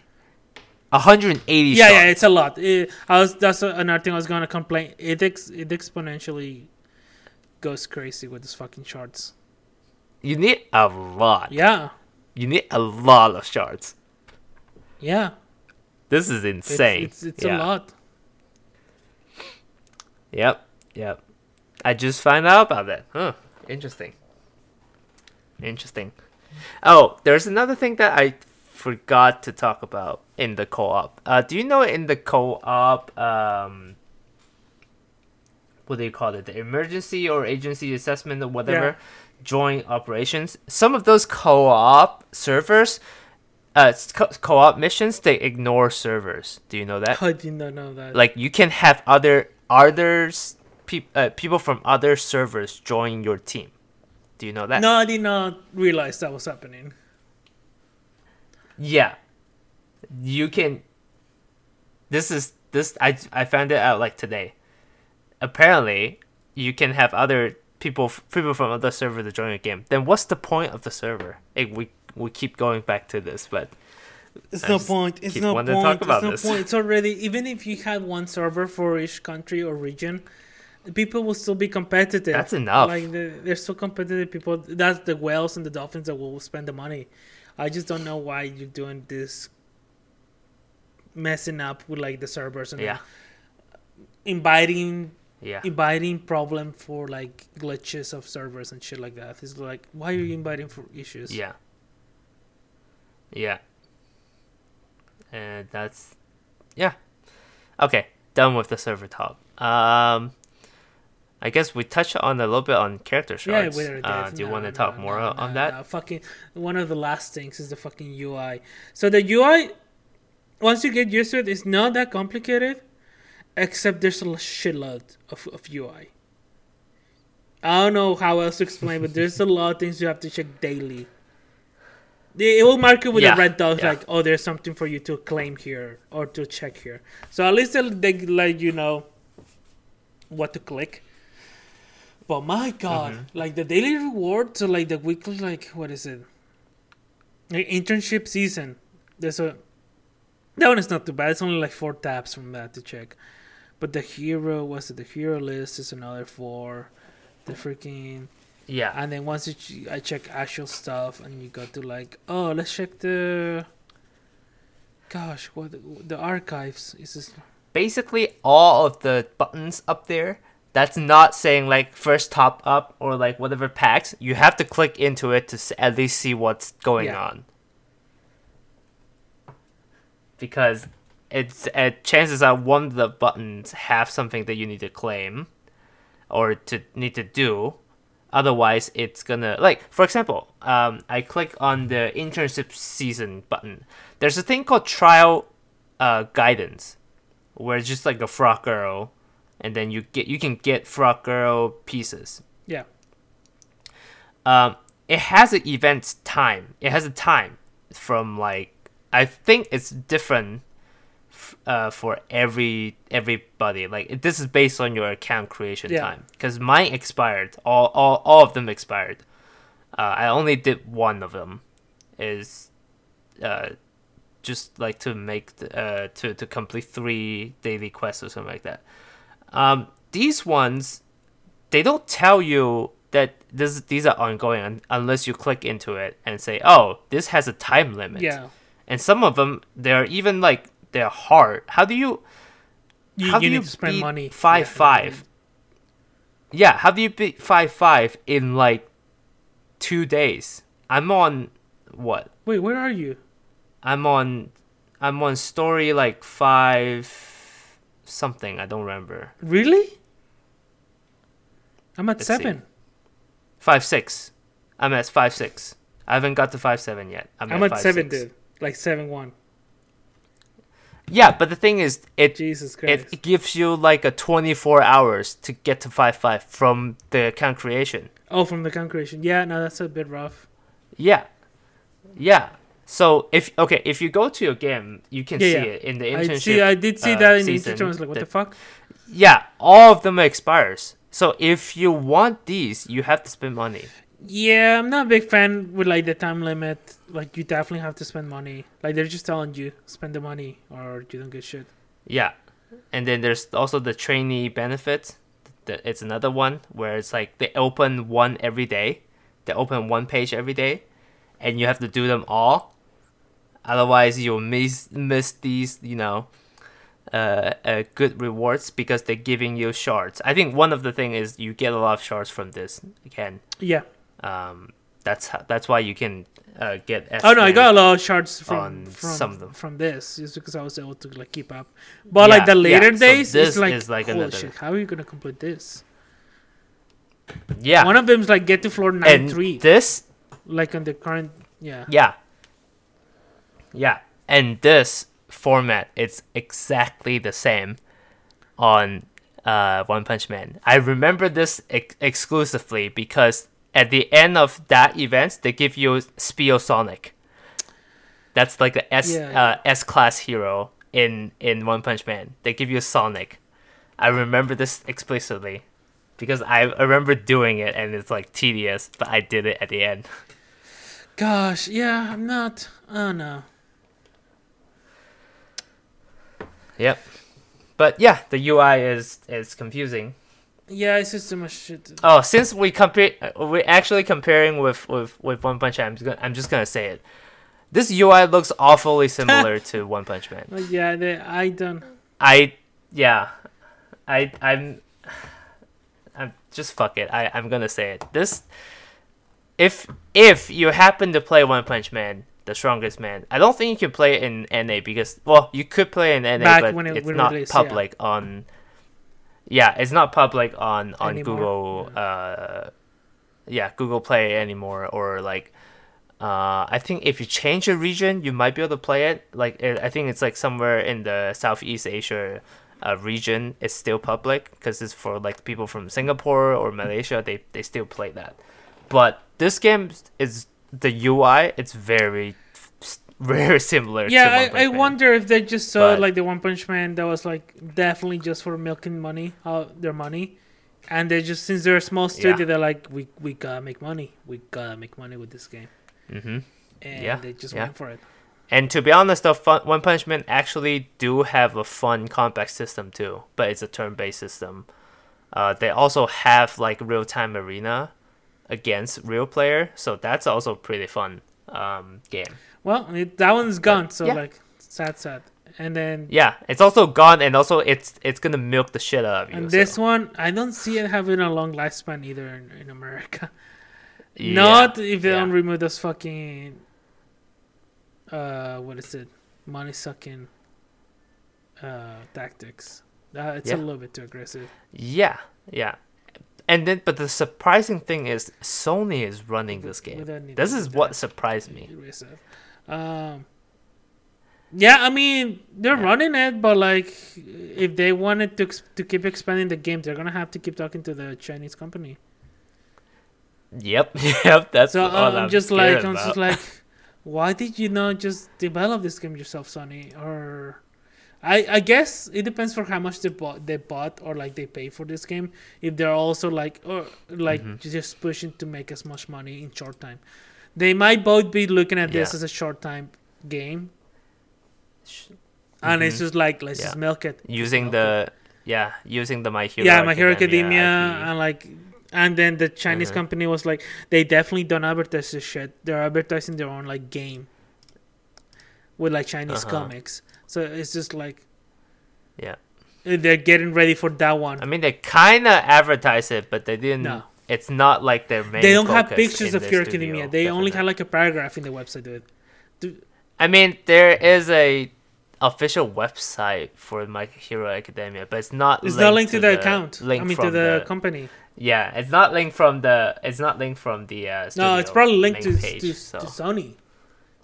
B: 180
A: yeah, yeah, it's a lot. It, I was that's another thing I was gonna complain. It ex, it exponentially goes crazy with these fucking shards.
B: You need a lot.
A: Yeah,
B: You need a lot of shards.
A: yeah,
B: This is
A: it's
B: insane.
A: it's, it's
B: yeah.
A: a lot.
B: Yep, yep. I just found out about that. Huh. Interesting. Interesting. Oh, there's another thing that I forgot to talk about in the co-op. Uh, do you know in the co-op, um, what do you call it? The emergency or agency assessment or whatever,
A: Yeah.
B: joint operations. Some of those co-op servers, uh, co- co-op missions, they ignore servers. Do you know that?
A: I did not know that.
B: like you can have other others peop, uh, people from other servers join your team do you know that
A: no, I did not realize that was happening.
B: Yeah you can this is this i i found it out like today apparently you can have other people people from other server to join your game then what's the point of the server Like, we we keep going back to this but
A: It's
B: I
A: no point. It's no point. it's no
B: this.
A: point. It's already even if you had one server for each country or region, people will still be competitive.
B: That's enough.
A: Like the, they're so competitive. People. That's the whales and the dolphins that will spend the money. I just don't know why you're doing this, messing up with like the servers and
B: yeah
A: inviting
B: yeah
A: inviting problem for like glitches of servers and shit like that. It's like why are you inviting for issues?
B: Yeah. Yeah. And that's yeah. Okay, done with the server talk. Um I guess we touched on a little bit on character
A: Yeah,
B: shards.
A: we already did.
B: uh, do you
A: No,
B: want to
A: no,
B: talk
A: no,
B: more on that?
A: Fucking one of the last things is the fucking UI. So the UI, once you get used to it, it's not that complicated, except there's a shitload of, of UI. I don't know how else to explain, but there's a lot of things you have to check daily. It will mark it with
B: Yeah,
A: a red dot,
B: yeah.
A: like, oh, there's something for you to claim here or to check here. So at least they, they let you know what to click. But my God,
B: Mm-hmm.
A: like the daily reward, so like the weekly, like what is it? Like internship season. There's a that one is not too bad. It's only like four tabs from that to check. But the hero was it the hero list is another four. The freaking
B: Yeah.
A: and then once you I check actual stuff and you go to like oh let's check the gosh what the archives is this
B: Basically, all of the buttons up there. That's not saying like first top up or like whatever packs. You have to click into it to at least see what's going
A: Yeah.
B: on. Because it's uh, chances are one of the buttons have something that you need to claim or to need to do. Otherwise, it's gonna like for example, um, I click on the internship season button. There's a thing called trial uh, guidance, where it's just like a frog girl, and then you get you can get frog girl pieces.
A: yeah
B: Um, it has an event time. It has a time from like I think it's different f- uh, for every everybody. Like this is based on your account creation
A: Yeah.
B: time. Because mine expired. All, all all of them expired. Uh, I only did one of them. Is uh, just like to make the, uh to to complete three daily quests or something like that. Um, these ones, they don't tell you that this these are ongoing un- unless you click into it and say, "Oh, this has a time limit."
A: yeah
B: And some of them, they're even like they're hard. How do you
A: you,
B: how
A: you
B: do you
A: need to spend money
B: five
A: Yeah,
B: five? Yeah, how do you beat five five in like two days? I'm on what?
A: wait where are you
B: I'm on I'm on story like five something. I don't remember.
A: really I'm at
B: Let's see.
A: seven
B: Five six. I'm at five six. I haven't got to five seven yet. I'm,
A: I'm
B: at,
A: at seven
B: six.
A: dude like seven one
B: Yeah, but the thing is, it
A: Jesus Christ
B: it gives you like a 24 hours to get to five five from the account creation.
A: oh from the account creation. yeah no that's a bit rough
B: Yeah, yeah. So if okay, if you go to your game, you can
A: Yeah,
B: see
A: yeah.
B: it in the internship.
A: I see I did see
B: uh,
A: that in the internship I was like what the fuck
B: Yeah, all of them expires. So if you want these, you have to spend money.
A: Yeah, I'm not a big fan with like the time limit. Like you definitely have to spend money. Like they're just telling you spend the money or you don't get shit.
B: Yeah, and then there's also the trainee benefit. It's another one where it's like they open one every day. They open one page every day, and you have to do them all. Otherwise, you'll miss miss these, you know, uh, uh, good rewards because they're giving you shards. I think one of the thing is you get a lot of shards from this. Again,
A: Yeah.
B: um, that's how, that's why you can uh, get.
A: Oh no, I got a lot of shards from from
B: some of them.
A: from this just because I was able to like keep up. But like
B: Yeah,
A: the
B: yeah,
A: later
B: so
A: days,
B: this
A: it's like,
B: is like
A: holy
B: another-
A: shit, how are you gonna complete this?
B: Yeah,
A: One of them's like get to floor nine
B: and
A: three,
B: this
A: like on the current. Yeah.
B: Yeah. Yeah. And this format it's exactly the same on uh One Punch Man. I remember this ex- exclusively because at the end of that event they give you Spio Sonic. That's like the S
A: Yeah,
B: uh, S class hero in in One Punch Man. They give you Sonic. I remember this explicitly because I I remember doing it and it's like tedious, but I did it at the end.
A: Gosh, yeah, I'm not. Oh no.
B: Yep. But yeah, the UI is is confusing.
A: Yeah, it's just too much shit.
B: Oh, since we compare, uh, we're actually comparing with with with One Punch Man. I'm just gonna, I'm just gonna say it. This UI looks awfully [LAUGHS] similar to One Punch Man.
A: Yeah, they, I don't.
B: I yeah, I I'm I'm just fuck it. I I'm gonna say it. This if if you happen to play One Punch Man, the strongest man, I don't think you can play it in NA because well, you could play in NA,
A: Back
B: but
A: when it-
B: it's not
A: released, yeah.
B: public on. Yeah, it's not public on on
A: Anymore,
B: Google. Uh, yeah, Google Play anymore, or like. Uh, I think if you change your region, you might be able to play it. Like it, I think it's like somewhere in the Southeast Asia uh, region, it's still public because it's for like people from Singapore or Malaysia. They they still play that. But this game is the UI. It's very very similar. to
A: Yeah, I, I wonder if they just saw
B: But-
A: like the One Punch Man that was like definitely just for milking money, uh, their money, and they just since they're a small studio,
B: Yeah.
A: they're like we we gotta make money, we gotta make money with this game,
B: Mm-hmm.
A: and
B: Yeah,
A: they just
B: yeah.
A: went for it.
B: And to be honest, though, fun, One Punch Man actually do have a fun combat system too, but it's a turn-based system. Uh, they also have like real-time arena against real player, so that's also pretty fun um, game.
A: Well, it, that one's gone, so
B: yeah.
A: like sad, sad. And then
B: Yeah, it's also gone, and also it's it's gonna milk the shit out of you.
A: and
B: so-
A: this one, I don't see it having a long lifespan either in, in America.
B: Yeah,
A: Not if they
B: yeah.
A: don't remove those fucking uh what is it? Money sucking uh tactics. Uh, it's
B: Yeah.
A: a little bit too aggressive.
B: Yeah, yeah. And then, but the surprising thing is, Sony is running this game. This is what surprised me.
A: Um yeah, I mean they're
B: Yeah.
A: running it, but like if they wanted to to keep expanding the game, they're gonna have to keep talking to the Chinese company.
B: Yep, [LAUGHS] yep. That's
A: So
B: all
A: uh, I'm
B: I'm
A: just like I'm just like, why did you not just develop this game yourself, Sony? Or I I guess it depends for how much they bought they bought or like they pay for this game. If they're also like or like
B: Mhm.
A: just pushing to make as much money in short time, they might both be looking at this
B: Yeah.
A: as a short time game,
B: Sh-
A: and it's
B: Mhm.
A: just like let's
B: Yeah.
A: just milk it.
B: Using
A: milk
B: the yeah, using the My
A: it.
B: Hero.
A: yeah, My Hero Academia,
B: IP.
A: and like. And then the Chinese
B: Mhm.
A: company was like, they definitely don't advertise this shit. They're advertising their own like game with like Chinese
B: Uh-huh.
A: comics. So it's just like
B: Yeah.
A: uh, they're getting ready for that one.
B: I mean, they kind of advertise it, but they didn't.
A: No.
B: It's not like their main.
A: they don't have pictures of
B: the
A: Hero Academia. They only
B: definitely.
A: have like a paragraph in the website. Dude.
B: I mean, there is a official website for My Hero Academia, but it's not.
A: It's not linked to the, account.
B: Link
A: I mean to
B: from
A: the, company.
B: Yeah, it's not linked from the. It's not linked from the. Uh,
A: No, it's probably linked to,
B: page,
A: to,
B: so.
A: to Sony.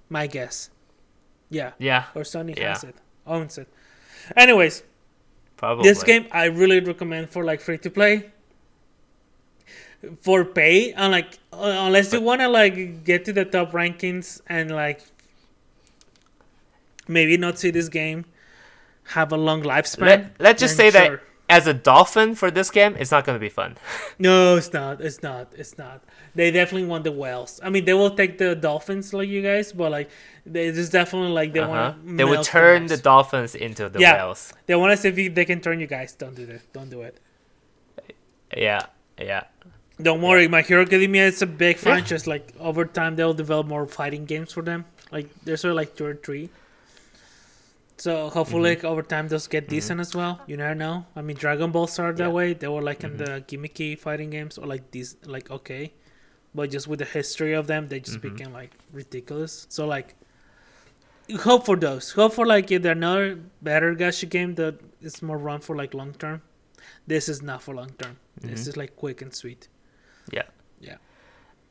A: My guess. Yeah,
B: Yeah,
A: or Sony
B: Yeah.
A: has it, owns it. Anyways,
B: probably.
A: this game I really recommend for like free to play. For pay, and like uh, unless you wanna like get to the top rankings and like maybe not see this game have a long lifespan.
B: Let, let's just say
A: then
B: that as a dolphin for this game, it's not going to be fun. [LAUGHS]
A: No, it's not. It's not. It's not. They definitely want the whales. I mean, they will take the dolphins like you guys, but like, they just definitely like they
B: Uh-huh.
A: want.
B: They would turn the dolphins into the
A: Yeah.
B: whales.
A: They want to see if they can turn you guys. Don't do that. Don't do it.
B: Yeah, yeah.
A: Don't worry. My Hero Academia is a big
B: Yeah.
A: franchise. Like over time, they'll develop more fighting games for them. Like there's sort of like two or three. So hopefully,
B: Mm-hmm.
A: over time, those get decent as well. You never know. I mean, Dragon Ball started that way. They were like
B: Mhm.
A: in the gimmicky fighting games, or like these, like okay, but just with the history of them, they just
B: Mhm.
A: became like ridiculous. So like, hope for those. Hope for like either another better gacha game that is more run for like long term. This is not for long term. This
B: Mhm.
A: is like quick and sweet. Yeah. Yeah.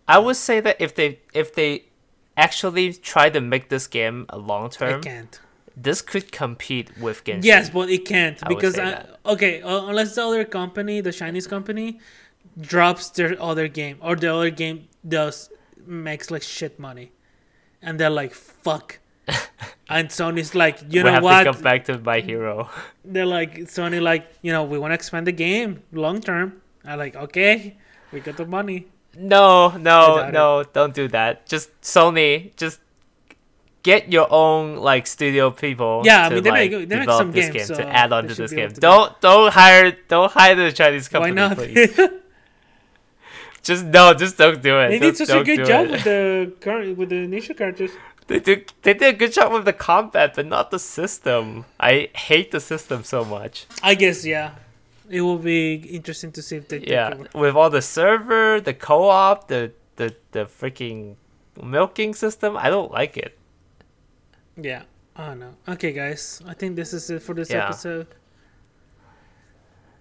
B: I would say that if they if they actually try to make this game a long
A: I
B: term,
A: can't.
B: This could compete with Genshin.
A: Yes, but it can't
B: I
A: because I, okay, uh, unless the other company, the Chinese company, drops their other game or the other game does makes like shit money, and they're like fuck, [LAUGHS] and Sony's like you
B: we
A: know
B: have
A: what?
B: to come back to My Hero.
A: They're like Sony like you know we want to expand the game long term. I'm like okay, we got the money.
B: No, no, no! Don't do that. Just Sony, just get your own like studio people.
A: Yeah, I
B: to,
A: mean, they
B: like,
A: make- they make some
B: this
A: games,
B: game
A: so
B: to add on to this game.
A: do
B: Don't don't hire don't hire the Chinese
A: Why
B: company.
A: not?
B: Please. [LAUGHS] Just no, just don't do it.
A: they
B: Don't-
A: did such a good job
B: it.
A: with the current with the initial characters.
B: They did they did a good job with the combat, but not the system. I hate the system so much.
A: I guess yeah, it will be interesting to see if they
B: Yeah, with all the server, the co-op, the the the freaking milking system, I don't like it.
A: Yeah. Oh no. Okay, guys. I think this is it for this
B: Yeah.
A: episode.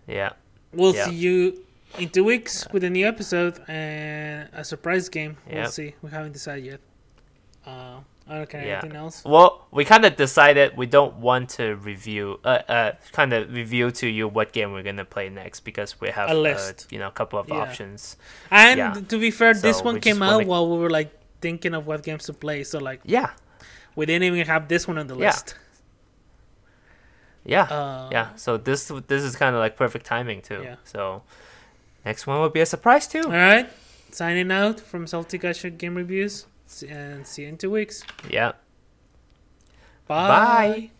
B: Yeah.
A: We'll
B: Yeah.
A: see you in two weeks with a new episode and a surprise game. We'll see. We haven't decided yet. Uh, okay.
B: Yeah.
A: Anything else?
B: Well, we kind of decided we don't want to review, uh, uh, kind of review to you what game we're gonna play next because we have
A: A list.
B: Uh, you know, a couple of
A: Yeah.
B: options.
A: And to be fair, this one came out
B: wanna-
A: while we were like thinking of what games to play. So like
B: Yeah,
A: we didn't even have this one on the
B: Yeah.
A: list.
B: yeah,
A: Uh,
B: yeah. So this this is kind of like perfect timing too.
A: Yeah.
B: So next one will be a surprise too.
A: All right. Signing out from Salty Gacha Game Reviews. And see you in two weeks.
B: Yeah.
A: Bye.
B: Bye.